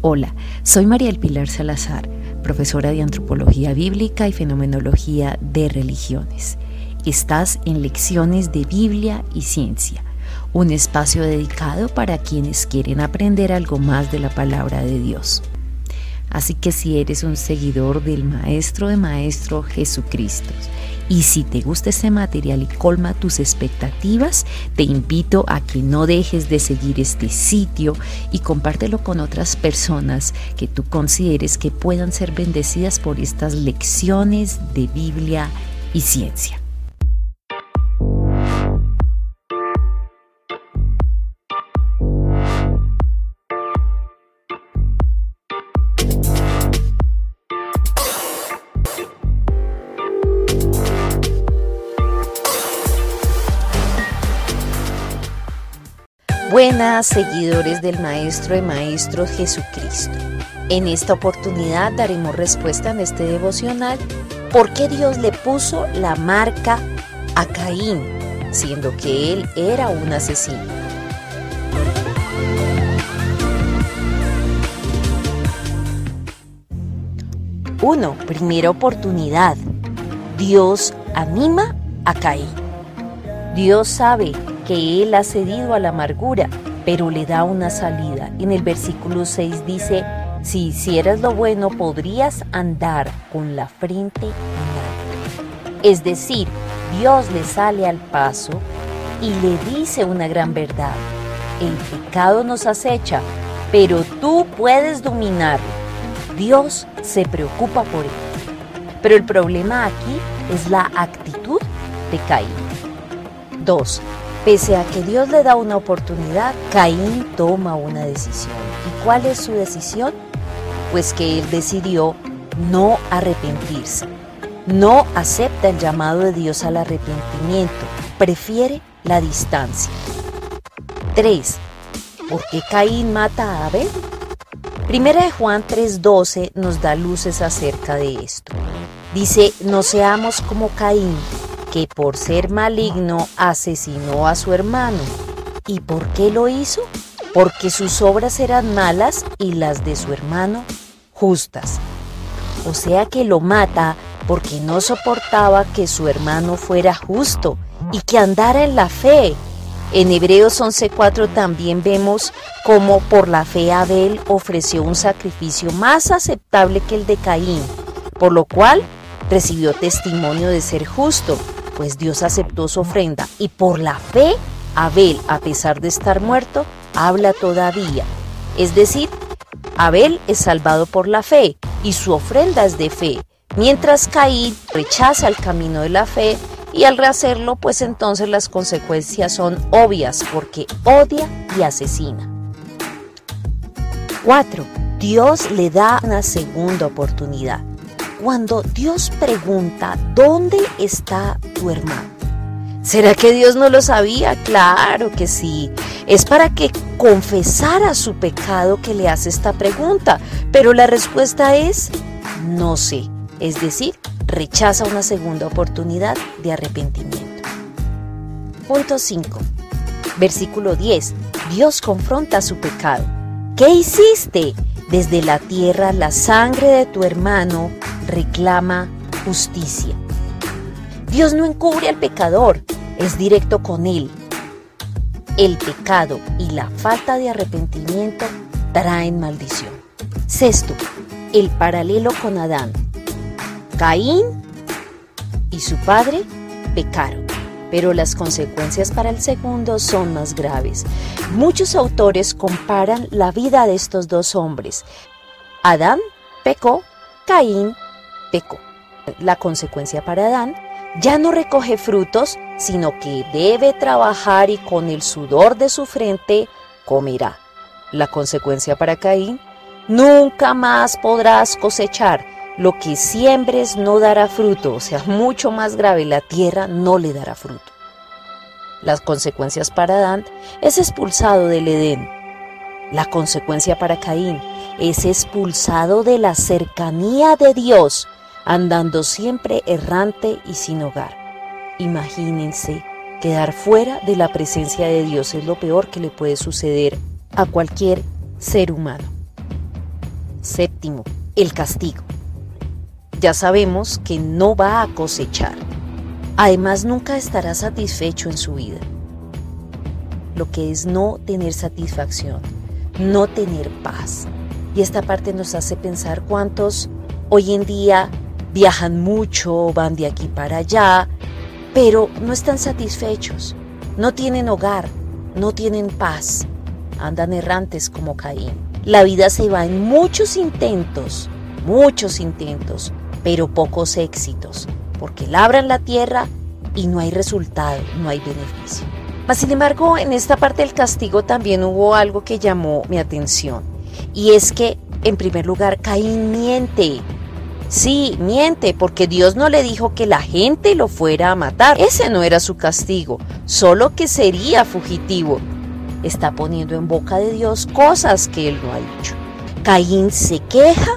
Hola, soy María El Pilar Salazar, profesora de Antropología Bíblica y Fenomenología de Religiones. Estás en Lecciones de Biblia y Ciencia, un espacio dedicado para quienes quieren aprender algo más de la palabra de Dios. Así que si eres un seguidor del Maestro de Maestro Jesucristo y si te gusta este material y colma tus expectativas, te invito a que no dejes de seguir este sitio y compártelo con otras personas que tú consideres que puedan ser bendecidas por estas lecciones de Biblia y ciencia. Seguidores del Maestro de Maestros Jesucristo. En esta oportunidad daremos respuesta en este devocional por qué Dios le puso la marca a Caín, siendo que él era un asesino. Uno, primera oportunidad. Dios anima a Caín. Dios sabe que él ha cedido a la amargura, pero le da una salida. En el versículo 6 dice, si hicieras lo bueno podrías andar con la frente en alto. Es decir, Dios le sale al paso y le dice una gran verdad. El pecado nos acecha, pero tú puedes dominarlo. Dios se preocupa por él. Pero el problema aquí es la actitud de Caín. 2. Pese a que Dios le da una oportunidad, Caín toma una decisión. ¿Y cuál es su decisión? Pues que él decidió no arrepentirse. No acepta el llamado de Dios al arrepentimiento. Prefiere la distancia. 3. ¿Por qué Caín mata a Abel? Primera de Juan 3:12 nos da luces acerca de esto. Dice, no seamos como Caín, que por ser maligno asesinó a su hermano. ¿Y por qué lo hizo? Porque sus obras eran malas y las de su hermano justas. O sea que lo mata porque no soportaba que su hermano fuera justo y que andara en la fe. En Hebreos 11:4 también vemos cómo por la fe Abel ofreció un sacrificio más aceptable que el de Caín, por lo cual recibió testimonio de ser justo pues Dios aceptó su ofrenda y por la fe Abel, a pesar de estar muerto, habla todavía. Es decir, Abel es salvado por la fe y su ofrenda es de fe, mientras Caín rechaza el camino de la fe y al rehacerlo, pues entonces las consecuencias son obvias porque odia y asesina. 4. Dios le da una segunda oportunidad cuando Dios pregunta, ¿dónde está tu hermano? ¿Será que Dios no lo sabía? Claro que sí. Es para que confesara su pecado que le hace esta pregunta. Pero la respuesta es no sé. Es decir, rechaza una segunda oportunidad de arrepentimiento. Punto 5. Versículo 10. Dios confronta su pecado. ¿Qué hiciste? Desde la tierra la sangre de tu hermano reclama justicia. Dios no encubre al pecador, es directo con él. El pecado y la falta de arrepentimiento traen maldición. Sexto, el paralelo con Adán. Caín y su padre pecaron, pero las consecuencias para el segundo son más graves. Muchos autores comparan la vida de estos dos hombres. Adán pecó, Caín pecó. La consecuencia para Adán ya no recoge frutos, sino que debe trabajar y con el sudor de su frente comerá. La consecuencia para Caín, nunca más podrás cosechar. Lo que siembres no dará fruto, o sea, mucho más grave, la tierra no le dará fruto. Las consecuencias para Adán es expulsado del Edén. La consecuencia para Caín es expulsado de la cercanía de Dios, andando siempre errante y sin hogar. Imagínense, quedar fuera de la presencia de Dios es lo peor que le puede suceder a cualquier ser humano. Séptimo, el castigo. Ya sabemos que no va a cosechar. Además, nunca estará satisfecho en su vida. Lo que es no tener satisfacción, no tener paz. Y esta parte nos hace pensar cuántos hoy en día viajan mucho, van de aquí para allá, pero no están satisfechos, no tienen hogar, no tienen paz, andan errantes como Caín. La vida se va en muchos intentos, muchos intentos, pero pocos éxitos, porque labran la tierra y no hay resultado, no hay beneficio. Mas, sin embargo, en esta parte del castigo también hubo algo que llamó mi atención, y es que, en primer lugar, Caín miente, Sí, miente, porque Dios no le dijo que la gente lo fuera a matar. Ese no era su castigo, solo que sería fugitivo. Está poniendo en boca de Dios cosas que él no ha dicho. Caín se queja,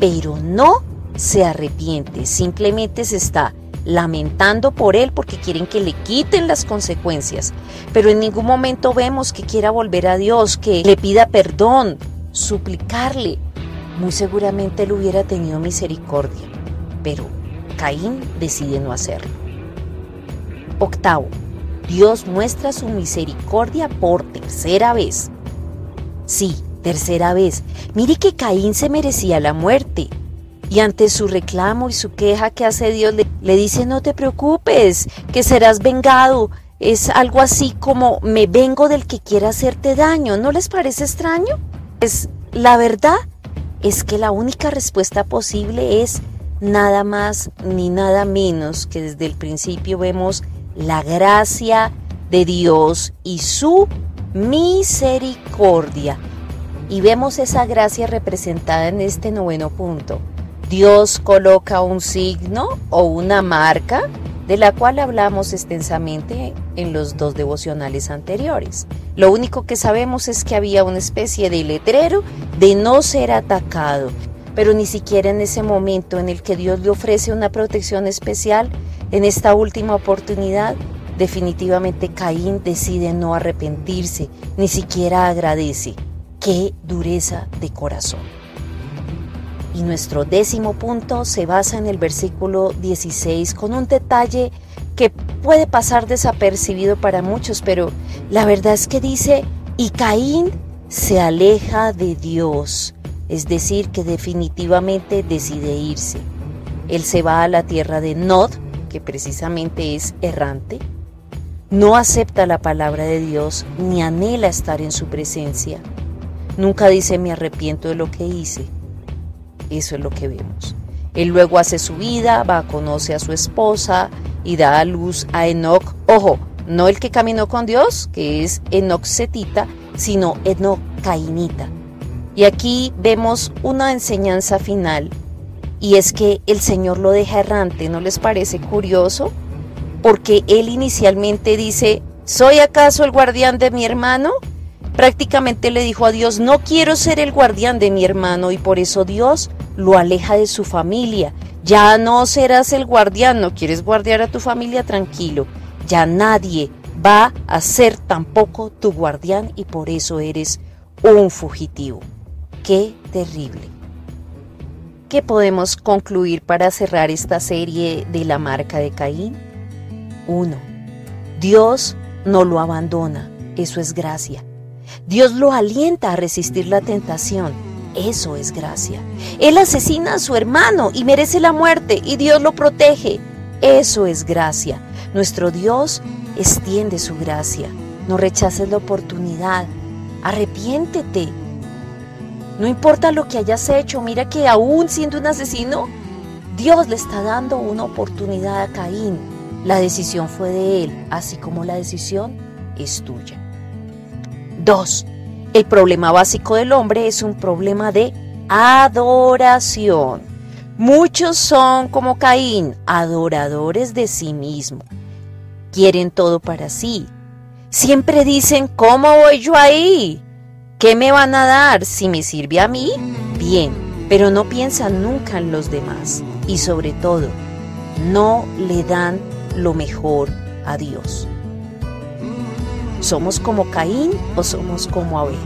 pero no se arrepiente, simplemente se está lamentando por él porque quieren que le quiten las consecuencias. Pero en ningún momento vemos que quiera volver a Dios, que le pida perdón, suplicarle, muy seguramente él hubiera tenido misericordia, pero Caín decide no hacerlo. Octavo, Dios muestra su misericordia por tercera vez. Sí, tercera vez. Mire que Caín se merecía la muerte. Y ante su reclamo y su queja que hace Dios, le, dice, no te preocupes, que serás vengado. Es algo así como, me vengo del que quiera hacerte daño. ¿No les parece extraño? Es la verdad es que la única respuesta posible es nada más ni nada menos que desde el principio vemos la gracia de Dios y su misericordia. Y vemos esa gracia representada en este noveno punto. Dios coloca un signo o una marca de la cual hablamos extensamente en los dos devocionales anteriores. Lo único que sabemos es que había una especie de letrero de no ser atacado, pero ni siquiera en ese momento en el que Dios le ofrece una protección especial, en esta última oportunidad, definitivamente Caín decide no arrepentirse, ni siquiera agradece. ¡Qué dureza de corazón! Y nuestro décimo punto se basa en el versículo 16 con un detalle que puede pasar desapercibido para muchos, pero la verdad es que dice, y Caín se aleja de Dios, es decir, que definitivamente decide irse. Él se va a la tierra de Nod, que precisamente es errante, no acepta la palabra de Dios ni anhela estar en su presencia. Nunca dice me arrepiento de lo que hice, eso es lo que vemos. Él luego hace su vida, va, conoce a su esposa y da a luz a Enoch. Ojo, no el que caminó con Dios, que es Enoch setita, sino Enoch cainita. Y aquí vemos una enseñanza final, y es que el Señor lo deja errante, ¿no les parece curioso? Porque él inicialmente dice, ¿soy acaso el guardián de mi hermano? prácticamente le dijo a Dios, no quiero ser el guardián de mi hermano y por eso Dios lo aleja de su familia. Ya no serás el guardián, no quieres guardiar a tu familia, tranquilo. Ya nadie va a ser tampoco tu guardián y por eso eres un fugitivo. Qué terrible. ¿Qué podemos concluir para cerrar esta serie de la marca de Caín? 1. Dios no lo abandona, eso es gracia. Dios lo alienta a resistir la tentación. Eso es gracia. Él asesina a su hermano y merece la muerte y Dios lo protege. Eso es gracia. Nuestro Dios extiende su gracia. No rechaces la oportunidad. Arrepiéntete. No importa lo que hayas hecho, mira que aún siendo un asesino, Dios le está dando una oportunidad a Caín. La decisión fue de él, así como la decisión es tuya. Dos, el problema básico del hombre es un problema de adoración. Muchos son como Caín, adoradores de sí mismo. Quieren todo para sí. Siempre dicen, ¿cómo voy yo ahí? ¿Qué me van a dar? Si me sirve a mí, bien, pero no piensan nunca en los demás. Y sobre todo, no le dan lo mejor a Dios. ¿Somos como Caín o somos como Abel?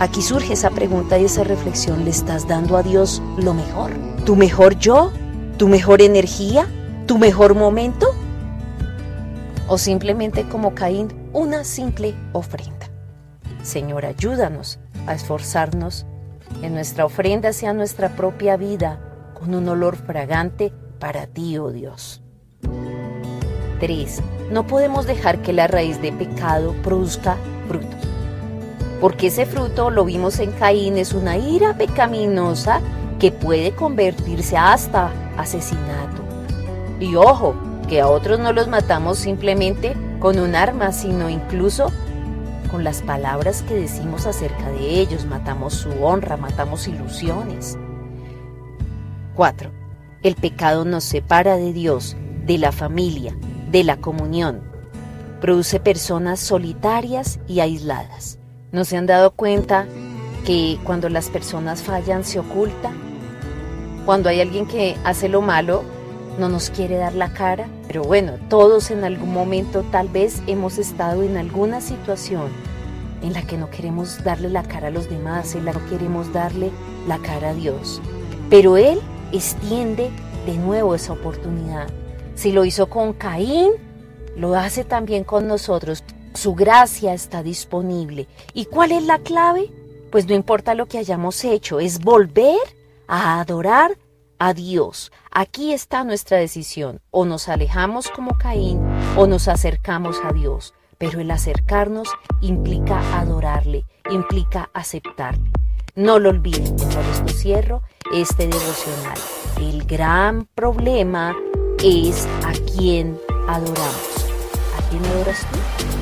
Aquí surge esa pregunta y esa reflexión. ¿Le estás dando a Dios lo mejor? ¿Tu mejor yo? ¿Tu mejor energía? ¿Tu mejor momento? ¿O simplemente como Caín, una simple ofrenda? Señor, ayúdanos a esforzarnos en nuestra ofrenda sea nuestra propia vida con un olor fragante para ti, oh Dios. 3. No podemos dejar que la raíz de pecado produzca fruto. Porque ese fruto, lo vimos en Caín, es una ira pecaminosa que puede convertirse hasta asesinato. Y ojo, que a otros no los matamos simplemente con un arma, sino incluso con las palabras que decimos acerca de ellos. Matamos su honra, matamos ilusiones. 4. El pecado nos separa de Dios, de la familia, de la comunión. Produce personas solitarias y aisladas. ¿No se han dado cuenta que cuando las personas fallan se ocultan? Cuando hay alguien que hace lo malo, no nos quiere dar la cara. Pero bueno, todos en algún momento tal vez hemos estado en alguna situación en la que no queremos darle la cara a los demás, en la que no queremos darle la cara a Dios. Pero Él extiende de nuevo esa oportunidad. Si lo hizo con Caín, lo hace también con nosotros. Su gracia está disponible. ¿Y cuál es la clave? Pues no importa lo que hayamos hecho, es volver a adorar a Dios. Aquí está nuestra decisión. O nos alejamos como Caín o nos acercamos a Dios. Pero el acercarnos implica adorarle, implica aceptarle. No lo olviden, por esto cierro este devocional. El gran problema es a quién adoramos. ¿A quién adoras tú?